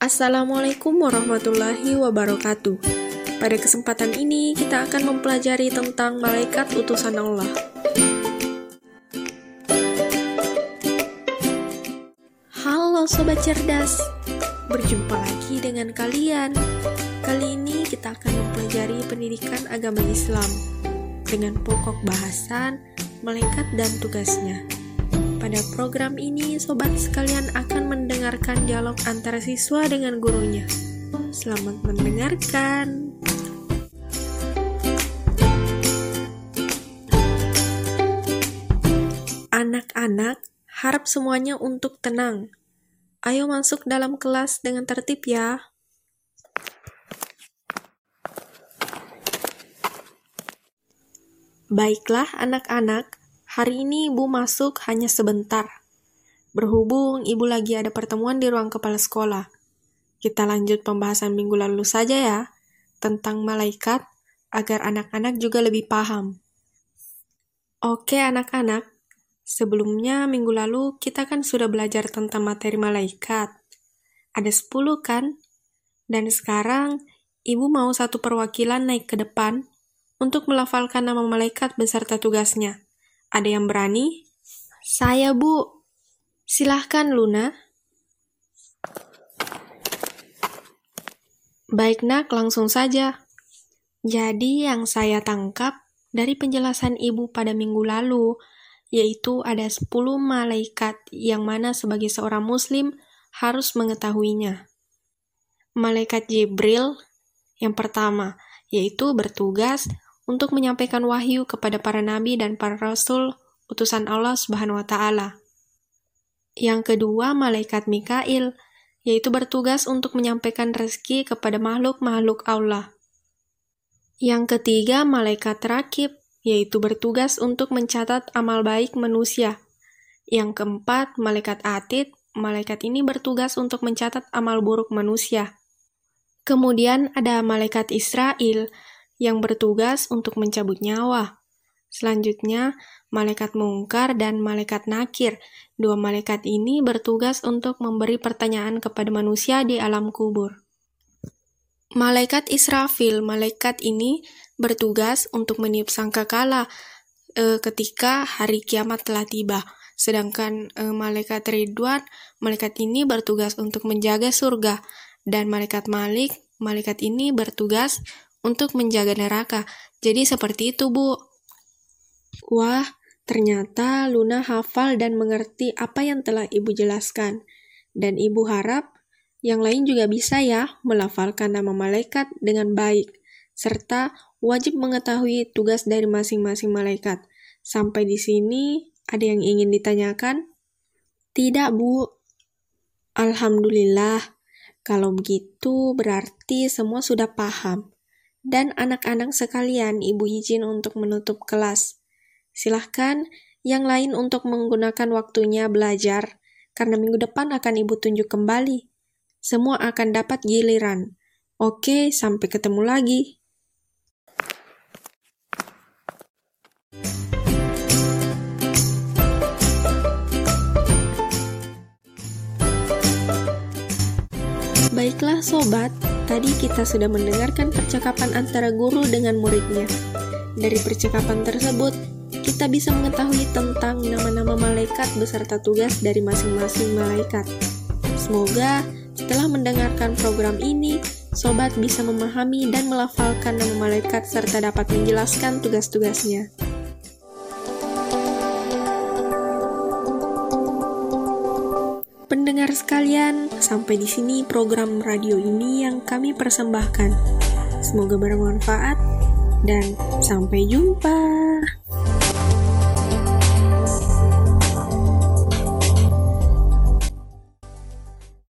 Assalamualaikum warahmatullahi wabarakatuh. Pada kesempatan ini, kita akan mempelajari tentang malaikat utusan Allah. Halo sobat cerdas, berjumpa lagi dengan kalian. Kali ini kita akan mempelajari pendidikan agama Islam dengan pokok bahasan malaikat dan tugasnya. Pada program ini, sobat sekalian akan mendengarkan dialog antara siswa dengan gurunya. Selamat mendengarkan. Anak-anak, harap semuanya untuk tenang. Ayo masuk dalam kelas dengan tertib ya. Baiklah anak-anak, Hari ini ibu masuk hanya sebentar. Berhubung ibu lagi ada pertemuan di ruang kepala sekolah. Kita lanjut pembahasan minggu lalu saja ya, tentang malaikat, agar anak-anak juga lebih paham. Oke anak-anak, sebelumnya minggu lalu kita kan sudah belajar tentang materi malaikat. Ada 10 kan? Dan sekarang, ibu mau satu perwakilan naik ke depan untuk melafalkan nama malaikat beserta tugasnya. Ada yang berani? Saya, Bu. Silahkan, Luna. Baik, nak, langsung saja. Jadi, yang saya tangkap dari penjelasan Ibu pada minggu lalu, yaitu ada 10 malaikat yang mana sebagai seorang muslim harus mengetahuinya. Malaikat Jibril yang pertama, yaitu bertugas untuk menyampaikan wahyu kepada para nabi dan para rasul utusan Allah Subhanahu wa taala. Yang kedua, malaikat Mikail, yaitu bertugas untuk menyampaikan rezeki kepada makhluk-makhluk Allah. Yang ketiga, malaikat Rakib, yaitu bertugas untuk mencatat amal baik manusia. Yang keempat, malaikat Atid, malaikat ini bertugas untuk mencatat amal buruk manusia. Kemudian ada malaikat Israel, yang bertugas untuk mencabut nyawa. Selanjutnya, malaikat mungkar dan malaikat nakir. Dua malaikat ini bertugas untuk memberi pertanyaan kepada manusia di alam kubur. Malaikat Israfil, malaikat ini bertugas untuk meniup sangkakala e, ketika hari kiamat telah tiba. Sedangkan e, malaikat Ridwan, malaikat ini bertugas untuk menjaga surga. Dan malaikat Malik, malaikat ini bertugas untuk menjaga neraka. Jadi seperti itu, Bu. Wah, ternyata Luna hafal dan mengerti apa yang telah Ibu jelaskan. Dan Ibu harap yang lain juga bisa ya melafalkan nama malaikat dengan baik, serta wajib mengetahui tugas dari masing-masing malaikat. Sampai di sini, ada yang ingin ditanyakan? Tidak, Bu. Alhamdulillah. Kalau begitu, berarti semua sudah paham. Dan anak-anak sekalian, ibu izin untuk menutup kelas. Silahkan yang lain untuk menggunakan waktunya belajar, karena minggu depan akan ibu tunjuk kembali. Semua akan dapat giliran. Oke, sampai ketemu lagi. Baiklah sobat, Tadi kita sudah mendengarkan percakapan antara guru dengan muridnya. Dari percakapan tersebut, kita bisa mengetahui tentang nama-nama malaikat beserta tugas dari masing-masing malaikat. Semoga setelah mendengarkan program ini, sobat bisa memahami dan melafalkan nama malaikat serta dapat menjelaskan tugas-tugasnya. Pendengar sekalian, sampai di sini program radio ini yang kami persembahkan. Semoga bermanfaat dan sampai jumpa.